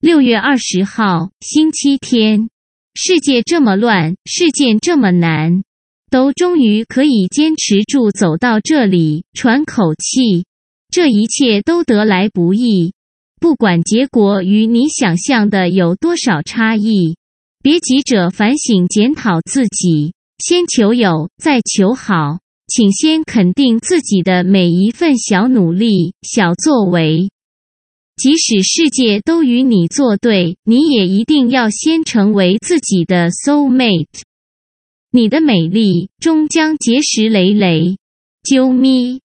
六月二十号，星期天。世界这么乱，事件这么难，都终于可以坚持住走到这里，喘口气。这一切都得来不易，不管结果与你想象的有多少差异，别急着反省检讨自己，先求有，再求好。请先肯定自己的每一份小努力、小作为。即使世界都与你作对，你也一定要先成为自己的 soul mate。你的美丽终将结石累累。啾咪。